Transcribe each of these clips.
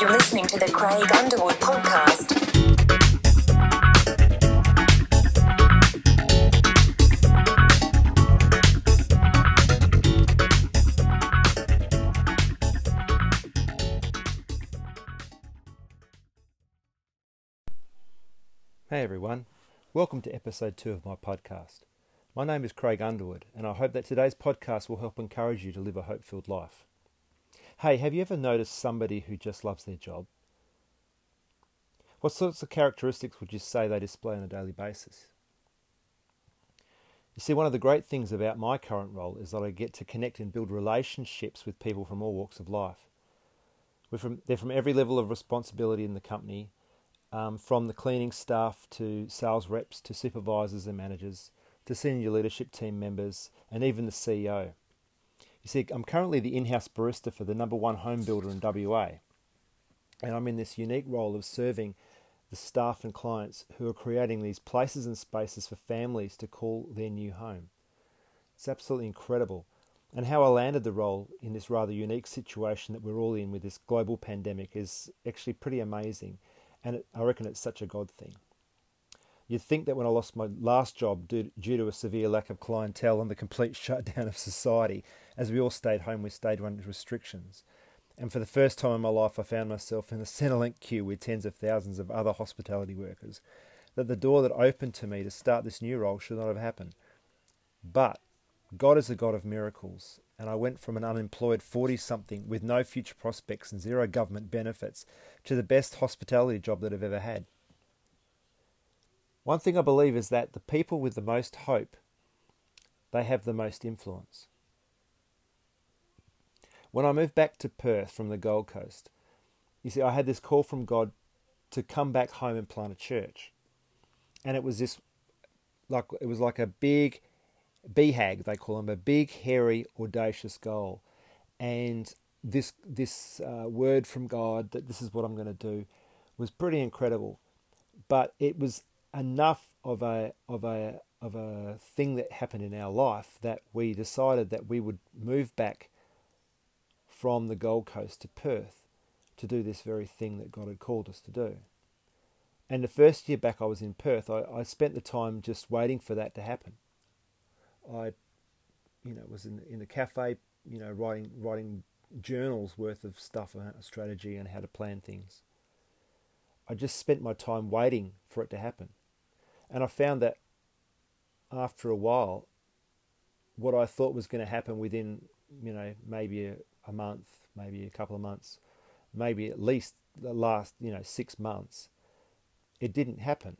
You're listening to the Craig Underwood podcast. Hey everyone, welcome to episode two of my podcast. My name is Craig Underwood, and I hope that today's podcast will help encourage you to live a hope filled life. Hey, have you ever noticed somebody who just loves their job? What sorts of characteristics would you say they display on a daily basis? You see, one of the great things about my current role is that I get to connect and build relationships with people from all walks of life. From, they're from every level of responsibility in the company, um, from the cleaning staff to sales reps to supervisors and managers to senior leadership team members and even the CEO. You see, I'm currently the in house barista for the number one home builder in WA, and I'm in this unique role of serving the staff and clients who are creating these places and spaces for families to call their new home. It's absolutely incredible. And how I landed the role in this rather unique situation that we're all in with this global pandemic is actually pretty amazing. And it, I reckon it's such a God thing. You'd think that when I lost my last job due, due to a severe lack of clientele and the complete shutdown of society, as we all stayed home with stage one restrictions, and for the first time in my life I found myself in a Centrelink queue with tens of thousands of other hospitality workers, that the door that opened to me to start this new role should not have happened. But God is a God of miracles, and I went from an unemployed 40 something with no future prospects and zero government benefits to the best hospitality job that I've ever had. One thing I believe is that the people with the most hope, they have the most influence. When I moved back to Perth from the Gold Coast, you see, I had this call from God to come back home and plant a church. And it was this, like, it was like a big BHAG, they call them, a big, hairy, audacious goal. And this, this uh, word from God that this is what I'm going to do was pretty incredible. But it was enough of a of a of a thing that happened in our life that we decided that we would move back from the Gold Coast to Perth to do this very thing that God had called us to do. And the first year back I was in Perth, I, I spent the time just waiting for that to happen. I, you know, was in in the cafe, you know, writing writing journals worth of stuff about strategy and how to plan things. I just spent my time waiting for it to happen. And I found that after a while, what I thought was going to happen within, you know, maybe a, a month, maybe a couple of months, maybe at least the last, you know, six months, it didn't happen.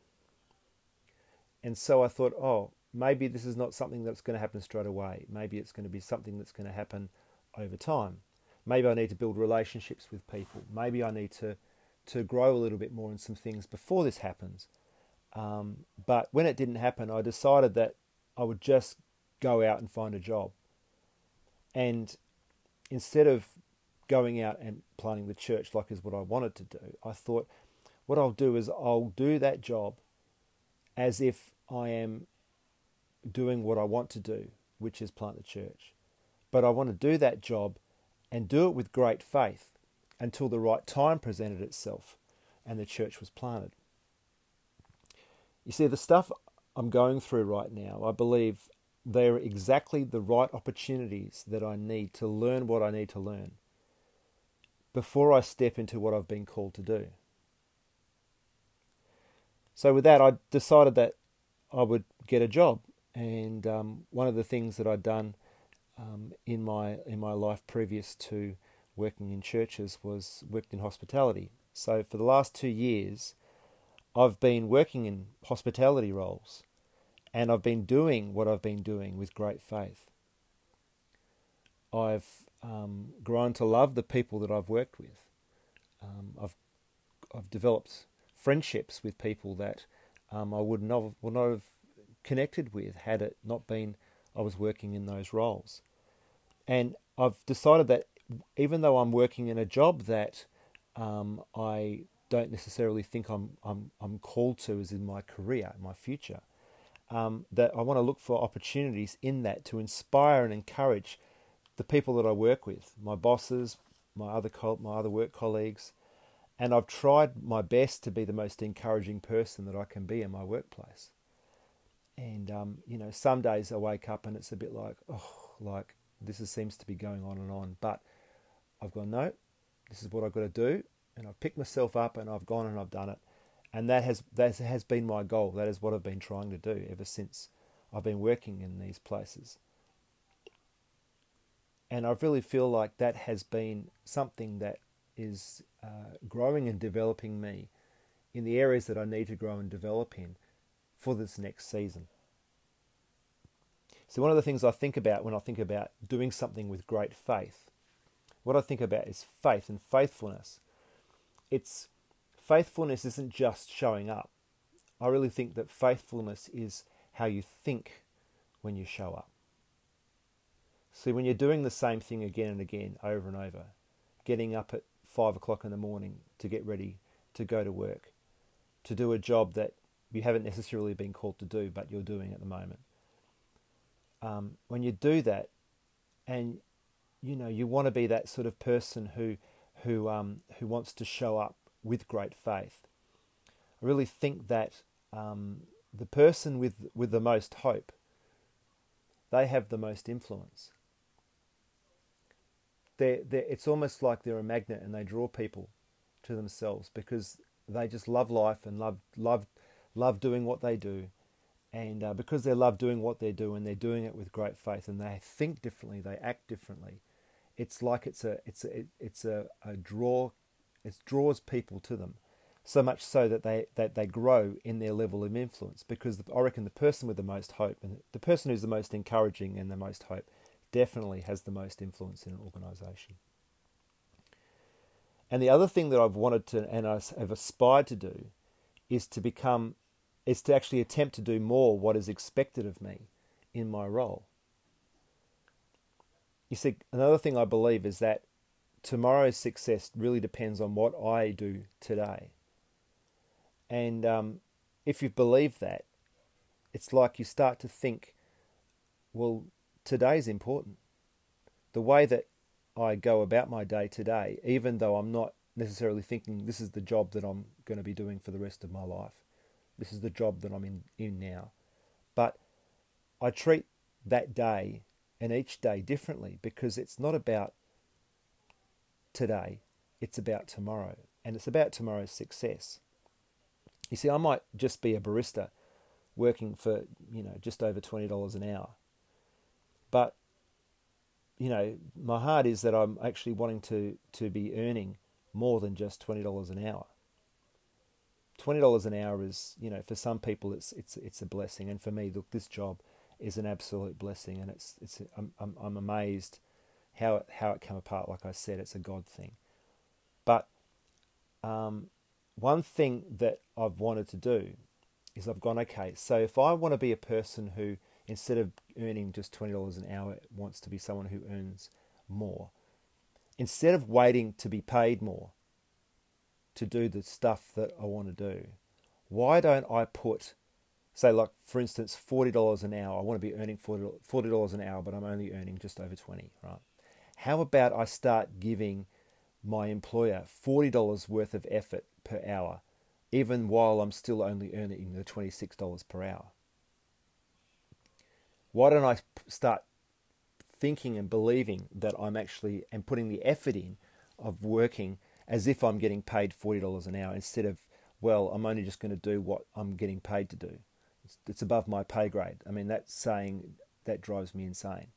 And so I thought, oh, maybe this is not something that's going to happen straight away. Maybe it's going to be something that's going to happen over time. Maybe I need to build relationships with people. Maybe I need to, to grow a little bit more in some things before this happens. Um, but when it didn't happen, I decided that I would just go out and find a job. And instead of going out and planting the church like is what I wanted to do, I thought what I'll do is I'll do that job as if I am doing what I want to do, which is plant the church. But I want to do that job and do it with great faith until the right time presented itself and the church was planted. You see, the stuff I'm going through right now, I believe they are exactly the right opportunities that I need to learn what I need to learn before I step into what I've been called to do. So, with that, I decided that I would get a job. And um, one of the things that I'd done um, in my in my life previous to working in churches was worked in hospitality. So for the last two years, I've been working in hospitality roles and I've been doing what I've been doing with great faith. I've um, grown to love the people that I've worked with. Um, I've I've developed friendships with people that um, I would not, would not have connected with had it not been I was working in those roles. And I've decided that even though I'm working in a job that um, I don't necessarily think I'm I'm I'm called to as in my career, my future. Um, that I want to look for opportunities in that to inspire and encourage the people that I work with, my bosses, my other co- my other work colleagues, And I've tried my best to be the most encouraging person that I can be in my workplace. And, um, you know, some days I wake up and it's a bit like, oh, like this is, seems to be going on and on. But I've gone, no, this is what I've got to do. And I've picked myself up and I've gone and I've done it. And that has, that has been my goal. That is what I've been trying to do ever since I've been working in these places. And I really feel like that has been something that is uh, growing and developing me in the areas that I need to grow and develop in for this next season. So, one of the things I think about when I think about doing something with great faith, what I think about is faith and faithfulness. It's faithfulness isn't just showing up. I really think that faithfulness is how you think when you show up. See, when you're doing the same thing again and again, over and over, getting up at five o'clock in the morning to get ready to go to work, to do a job that you haven't necessarily been called to do, but you're doing at the moment. Um, when you do that, and you know you want to be that sort of person who who um, who wants to show up with great faith. I really think that um, the person with with the most hope, they have the most influence. They're, they're, it's almost like they're a magnet and they draw people to themselves because they just love life and love love love doing what they do. And uh, because they love doing what they do and they're doing it with great faith and they think differently, they act differently, it's like it's a it's a it's a, a draw it draws people to them so much so that they that they grow in their level of influence because the, I reckon the person with the most hope and the person who's the most encouraging and the most hope definitely has the most influence in an organization. And the other thing that I've wanted to and I have aspired to do is to become is to actually attempt to do more what is expected of me in my role. You see, another thing I believe is that tomorrow's success really depends on what I do today. And um, if you believe that, it's like you start to think, well, today's important. The way that I go about my day today, even though I'm not necessarily thinking this is the job that I'm going to be doing for the rest of my life. This is the job that I'm in, in now. But I treat that day and each day differently because it's not about today, it's about tomorrow. And it's about tomorrow's success. You see, I might just be a barista working for, you know, just over $20 an hour. But, you know, my heart is that I'm actually wanting to, to be earning more than just $20 an hour. $20 an hour is, you know, for some people it's it's it's a blessing and for me look this job is an absolute blessing and it's it's I'm I'm, I'm amazed how it, how it came apart like I said it's a god thing. But um, one thing that I've wanted to do is I've gone okay, so if I want to be a person who instead of earning just $20 an hour wants to be someone who earns more instead of waiting to be paid more to do the stuff that I want to do, why don't I put, say, like for instance, forty dollars an hour? I want to be earning forty dollars an hour, but I'm only earning just over twenty, right? How about I start giving my employer forty dollars worth of effort per hour, even while I'm still only earning the twenty six dollars per hour? Why don't I start thinking and believing that I'm actually and putting the effort in of working as if I'm getting paid $40 an hour instead of, well, I'm only just going to do what I'm getting paid to do. It's, it's above my pay grade. I mean, that's saying that drives me insane.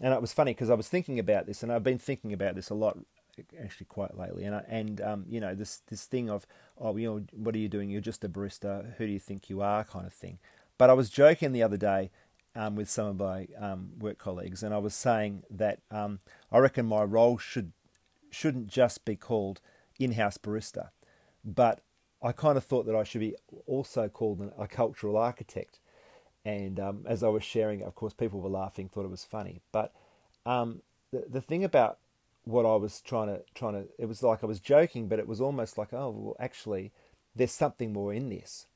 And it was funny because I was thinking about this, and I've been thinking about this a lot, actually, quite lately. And I, and um, you know, this this thing of, oh, you know, what are you doing? You're just a barista. Who do you think you are? Kind of thing. But I was joking the other day um, with some of my um, work colleagues, and I was saying that um, I reckon my role should shouldn't just be called in-house barista, but I kind of thought that I should be also called a cultural architect. And um, as I was sharing of course, people were laughing, thought it was funny. But um, the the thing about what I was trying to trying to it was like I was joking, but it was almost like oh well, actually, there's something more in this,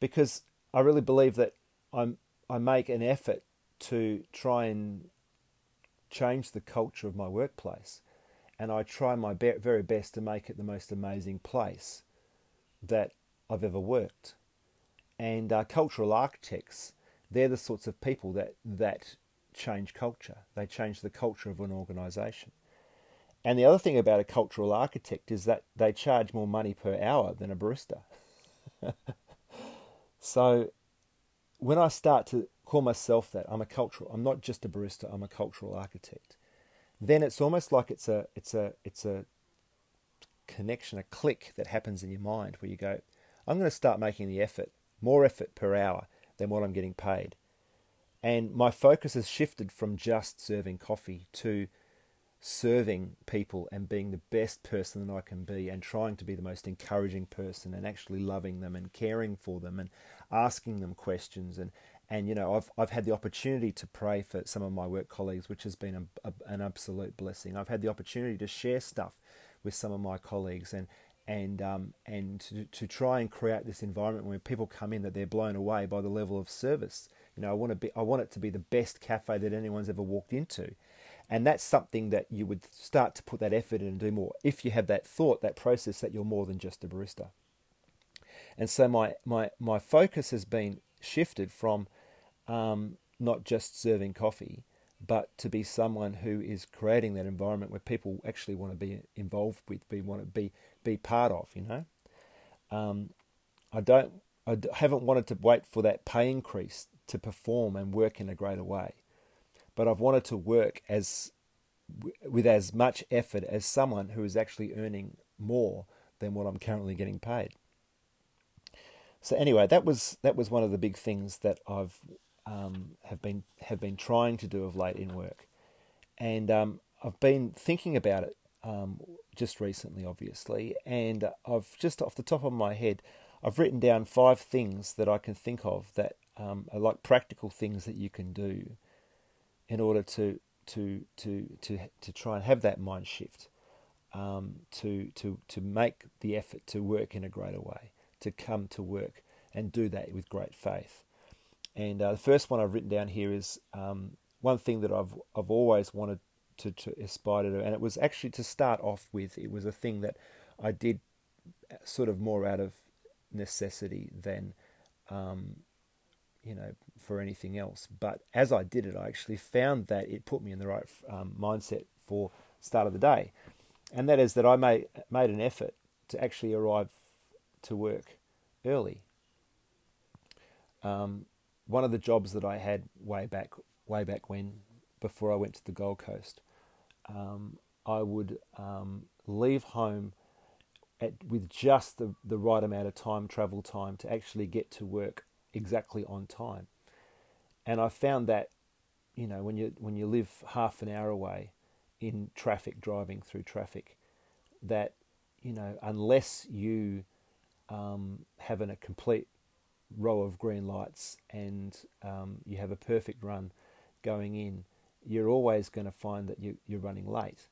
because I really believe that I'm I make an effort to try and change the culture of my workplace. and I try my be- very best to make it the most amazing place that I've ever worked. And uh, cultural architects, they're the sorts of people that that change culture. They change the culture of an organisation. And the other thing about a cultural architect is that they charge more money per hour than a barista. so when I start to call myself that, I'm a cultural, I'm not just a barista, I'm a cultural architect. Then it's almost like it's a it's a it's a connection, a click that happens in your mind where you go, I'm going to start making the effort, more effort per hour than what I'm getting paid. And my focus has shifted from just serving coffee to serving people and being the best person that I can be and trying to be the most encouraging person and actually loving them and caring for them and asking them questions and and you know I've I've had the opportunity to pray for some of my work colleagues which has been a, a, an absolute blessing. I've had the opportunity to share stuff with some of my colleagues and and um, and to, to try and create this environment where people come in that they're blown away by the level of service. You know, I want to be I want it to be the best cafe that anyone's ever walked into. And that's something that you would start to put that effort in and do more if you have that thought, that process that you're more than just a barista. And so my my my focus has been shifted from um, not just serving coffee but to be someone who is creating that environment where people actually want to be involved with, be want to be be part of. You know, um, I don't, I haven't wanted to wait for that pay increase to perform and work in a greater way, but I've wanted to work as with as much effort as someone who is actually earning more than what I'm currently getting paid. So anyway, that was that was one of the big things that I've um, have been have been trying to do of late in work, and um, I've been thinking about it um, just recently, obviously, and I've just off the top of my head, I've written down five things that I can think of that um, are like practical things that you can do in order to to to to to try and have that mind shift, um, to to to make the effort to work in a greater way, to come to work and do that with great faith. And uh, the first one I've written down here is um, one thing that I've I've always wanted to, to aspire to and it was actually to start off with. It was a thing that I did sort of more out of necessity than um, you know for anything else. But as I did it, I actually found that it put me in the right um, mindset for start of the day, and that is that I made made an effort to actually arrive to work early. Um, one of the jobs that I had way back, way back when, before I went to the Gold Coast, um, I would um, leave home at, with just the, the right amount of time, travel time, to actually get to work exactly on time. And I found that, you know, when you when you live half an hour away in traffic, driving through traffic, that you know, unless you um, have an, a complete row of green lights and um, you have a perfect run going in, you're always going to find that you, you're running late.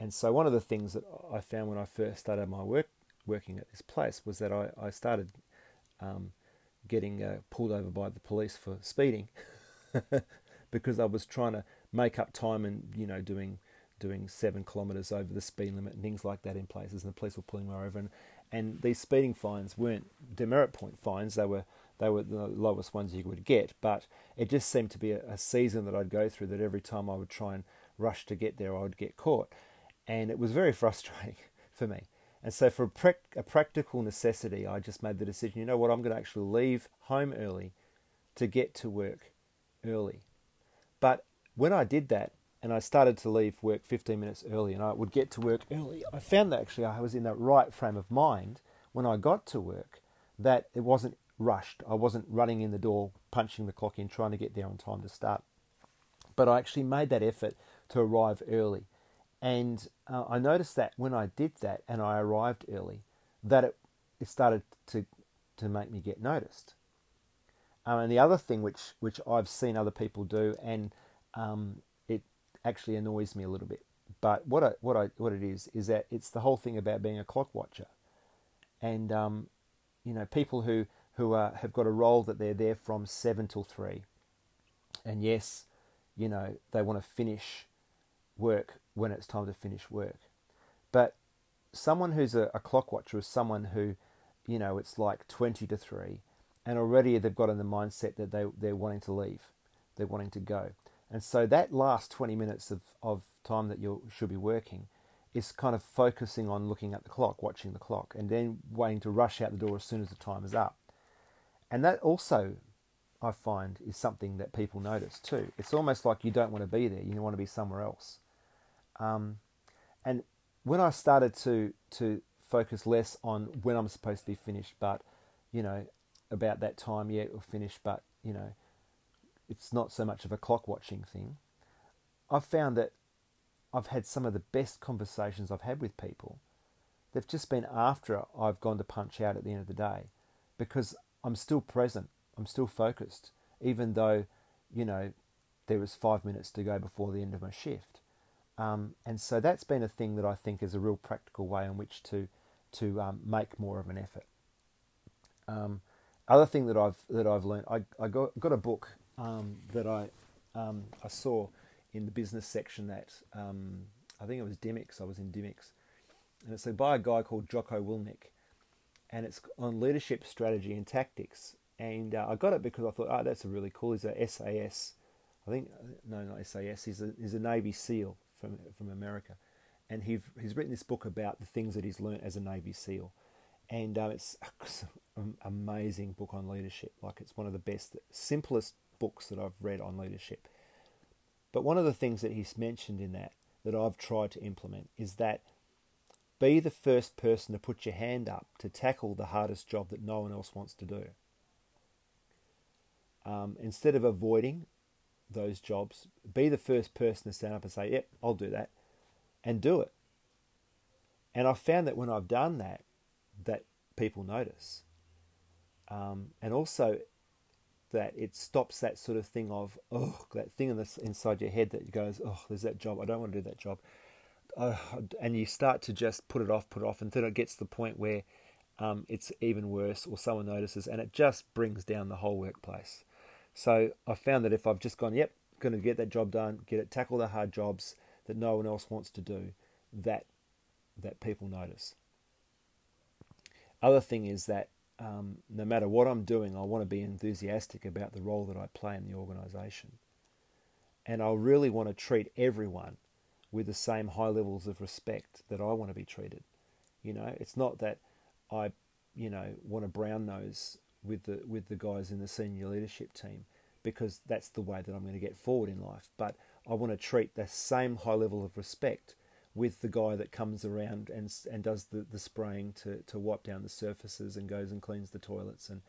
And so one of the things that I found when I first started my work working at this place was that I, I started um, getting uh, pulled over by the police for speeding because I was trying to make up time and you know doing doing seven kilometres over the speed limit and things like that in places, and the police were pulling me over. And, and these speeding fines weren't demerit point fines; they were they were the lowest ones you would get. But it just seemed to be a, a season that I'd go through that every time I would try and rush to get there, I would get caught, and it was very frustrating for me. And so, for a, a practical necessity, I just made the decision. You know what? I'm going to actually leave home early to get to work early. But when I did that, and I started to leave work 15 minutes early and I would get to work early. I found that actually I was in that right frame of mind when I got to work that it wasn't rushed. I wasn't running in the door, punching the clock in, trying to get there on time to start. But I actually made that effort to arrive early. And uh, I noticed that when I did that and I arrived early, that it, it started to, to make me get noticed. Um, and the other thing which, which I've seen other people do, and um, actually annoys me a little bit. But what I, what I what it is is that it's the whole thing about being a clock watcher, and um, you know people who who are, have got a role that they're there from seven till three, and yes, you know they want to finish work when it's time to finish work, But someone who's a, a clock watcher is someone who, you know, it's like 20 to 3, and already they've got in the mindset that they, they're wanting to leave, they're wanting to go. And so that last 20 minutes of, of time that you should be working is kind of focusing on looking at the clock, watching the clock, and then waiting to rush out the door as soon as the time is up. And that also, I find, is something that people notice too. It's almost like you don't want to be there, you want to be somewhere else. Um, and when I started to to focus less on when I'm supposed to be finished, but you know, about that time, yeah, we'll finish, but you know, it's not so much of a clock watching thing. I've found that I've had some of the best conversations I've had with people. They've just been after I've gone to punch out at the end of the day because I'm still present, I'm still focused, even though, you know, there was five minutes to go before the end of my shift. Um, and so that's been a thing that I think is a real practical way in which to to um, make more of an effort. Um, other thing that I've that I've learned, I, I got, got a book um, that I um, I saw in the business section that um, I think it was Dymocks. I was in Dymocks, and it's by a guy called Jocko Willink, and it's on leadership strategy and tactics. And uh, I got it because I thought, oh, that's a really cool. He's a SAS, I think no, not SAS. He's a he's a Navy SEAL from from America, and he he's written this book about the things that he's learned as a Navy SEAL, and um, it's an amazing book on leadership. Like it's one of the best, simplest books that I've read on leadership. But one of the things that he's mentioned in that that I've tried to implement is that be the first person to put your hand up to tackle the hardest job that no one else wants to do. Um, instead of avoiding those jobs, be the first person to stand up and say, Yep, I'll do that, and do it. And I've found that when I've done that, that people notice. Um, and also that it stops that sort of thing of, oh, that thing in this, inside your head that goes, oh, there's that job, I don't want to do that job. Uh, and you start to just put it off, put it off, until it gets to the point where um, it's even worse or someone notices, and it just brings down the whole workplace. So I found that if I've just gone, yep, going to get that job done, get it, tackle the hard jobs that no one else wants to do, that that people notice. Other thing is that um, no matter what I'm doing, I want to be enthusiastic about the role that I play in the organisation, and I really want to treat everyone with the same high levels of respect that I want to be treated. You know, it's not that I, you know, want to brown nose with the with the guys in the senior leadership team because that's the way that I'm going to get forward in life. But I want to treat the same high level of respect with the guy that comes around and and does the, the spraying to, to wipe down the surfaces and goes and cleans the toilets and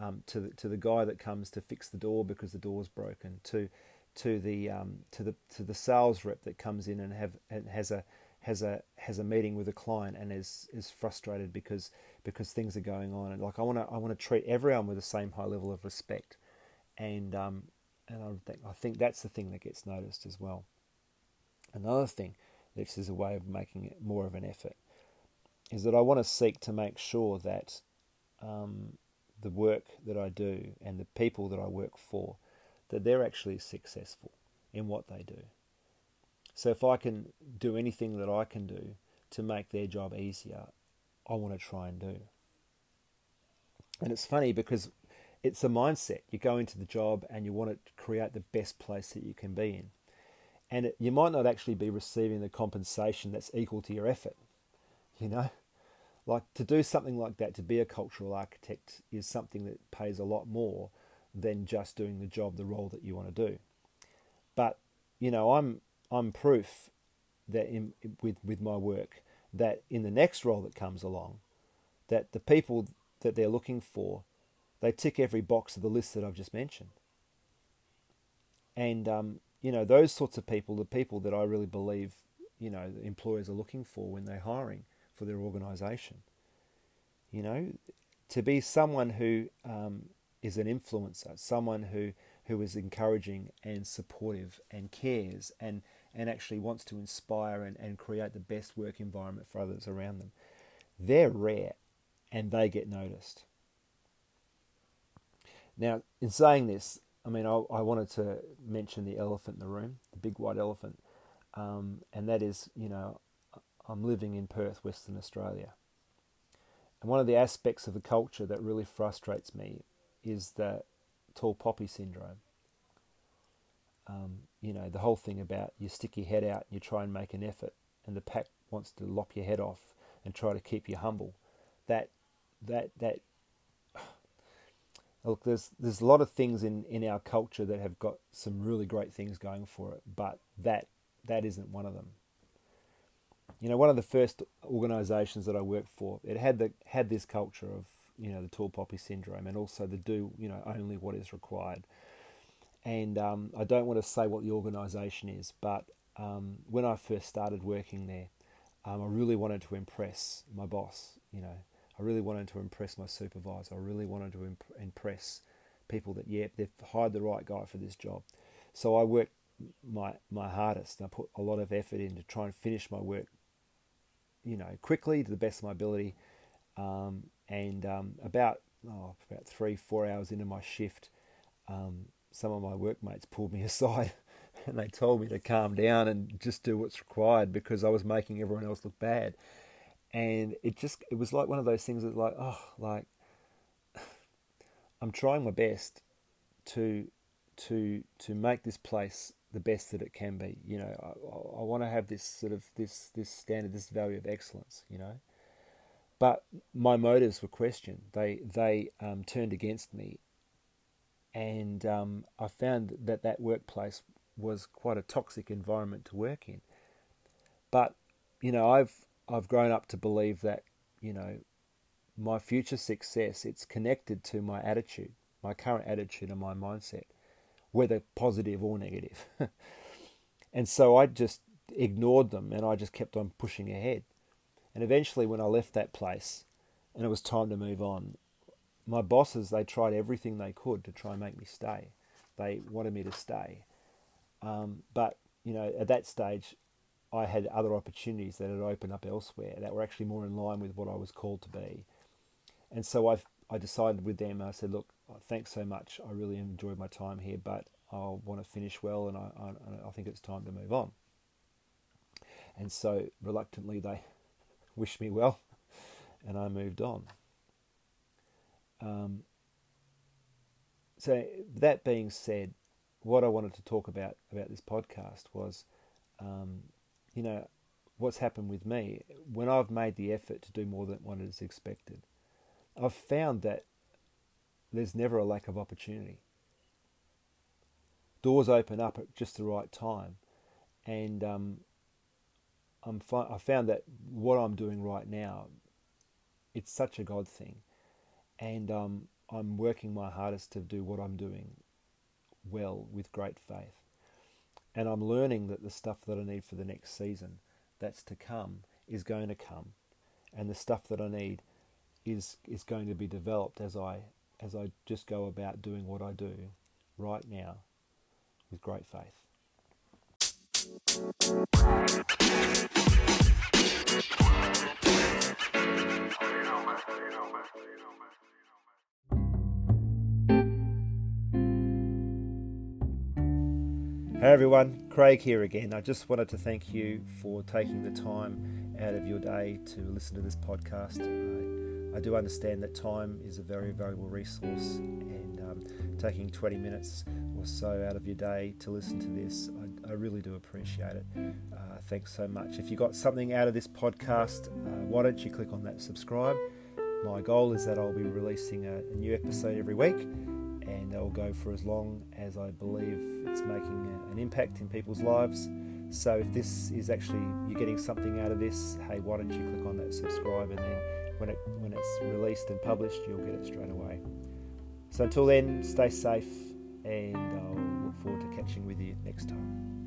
um, to the, to the guy that comes to fix the door because the door's broken to to the um, to the to the sales rep that comes in and have and has a has a has a meeting with a client and is is frustrated because because things are going on and like I want to I want to treat everyone with the same high level of respect and um, and I think I think that's the thing that gets noticed as well. Another thing, this is a way of making it more of an effort, is that I want to seek to make sure that um, the work that I do and the people that I work for, that they're actually successful in what they do. So if I can do anything that I can do to make their job easier, I want to try and do. And it's funny because it's a mindset. You go into the job and you want to create the best place that you can be in. And it, you might not actually be receiving the compensation that's equal to your effort. You know, like to do something like that, to be a cultural architect, is something that pays a lot more than just doing the job, the role that you want to do. But you know, I'm I'm proof that in, with with my work that in the next role that comes along, that the people that they're looking for they tick every box of the list that I've just mentioned. And, um, you know, those sorts of people, the people that I really believe, you know, employers are looking for when they're hiring for their organisation. You know, to be someone who um, is an influencer, someone who, who is encouraging and supportive and cares and, and actually wants to inspire and, and create the best work environment for others around them. They're rare and they get noticed. Now, in saying this, I mean, I, I, wanted to mention the elephant in the room, the big white elephant, um, and that is, you know, I'm living in Perth, Western Australia. And one of the aspects of the culture that really frustrates me is the tall poppy syndrome. Um, you know, the whole thing about you stick your head out and you try and make an effort, and the pack wants to lop your head off and try to keep you humble. That, that, that. Look, there's there's a lot of things in, in our culture that have got some really great things going for it, but that that isn't one of them. You know, one of the first organisations that I worked for, it had the had this culture of you know the tall poppy syndrome and also the do you know only what is required. And um, I don't want to say what the organisation is, but um, when I first started working there, um, I really wanted to impress my boss. You know, I really wanted to impress my supervisor. I really wanted to imp- impress people that yeah they've hired the right guy for this job. So I worked my my hardest. I put a lot of effort in to try and finish my work, you know, quickly to the best of my ability. Um, and um, about oh, about three four hours into my shift, um, some of my workmates pulled me aside and they told me to calm down and just do what's required because I was making everyone else look bad. And it just it was like one of those things that like oh like I'm trying my best to to to make this place the best that it can be. You know, I, I want to have this sort of this this standard, this value of excellence. You know, but my motives were questioned. They they um, turned against me, and um, I found that that workplace was quite a toxic environment to work in. But you know, I've I've grown up to believe that you know my future success it's connected to my attitude, my current attitude and my mindset, whether positive or negative. and so I just ignored them and I just kept on pushing ahead. And eventually, when I left that place and it was time to move on, my bosses they tried everything they could to try and make me stay. They wanted me to stay, um, but you know at that stage, I had other opportunities that had opened up elsewhere that were actually more in line with what I was called to be. And so I I decided with them. I said, look, thanks so much. I really enjoyed my time here, but I want to finish well, and I, I, I think it's time to move on. And so reluctantly, they wished me well, and I moved on. Um, so that being said, what I wanted to talk about about this podcast was, um, you know, what's happened with me when I've made the effort to do more than what is expected. I've found that there's never a lack of opportunity. Doors open up at just the right time, and um, I'm fi- I found that what I'm doing right now, it's such a God thing, and um, I'm working my hardest to do what I'm doing well with great faith, and I'm learning that the stuff that I need for the next season, that's to come, is going to come, and the stuff that I need is is going to be developed as I as I just go about doing what I do right now with great faith. Hey everyone, Craig here again. I just wanted to thank you for taking the time out of your day to listen to this podcast. I, I do understand that time is a very valuable resource, and um, taking 20 minutes or so out of your day to listen to this, I, I really do appreciate it. Uh, thanks so much. If you got something out of this podcast, uh, why don't you click on that subscribe? My goal is that I'll be releasing a, a new episode every week I'll go for as long as I believe it's making an impact in people's lives. So if this is actually you're getting something out of this, hey, why don't you click on that subscribe and then when it when it's released and published, you'll get it straight away. So until then, stay safe and I'll look forward to catching with you next time.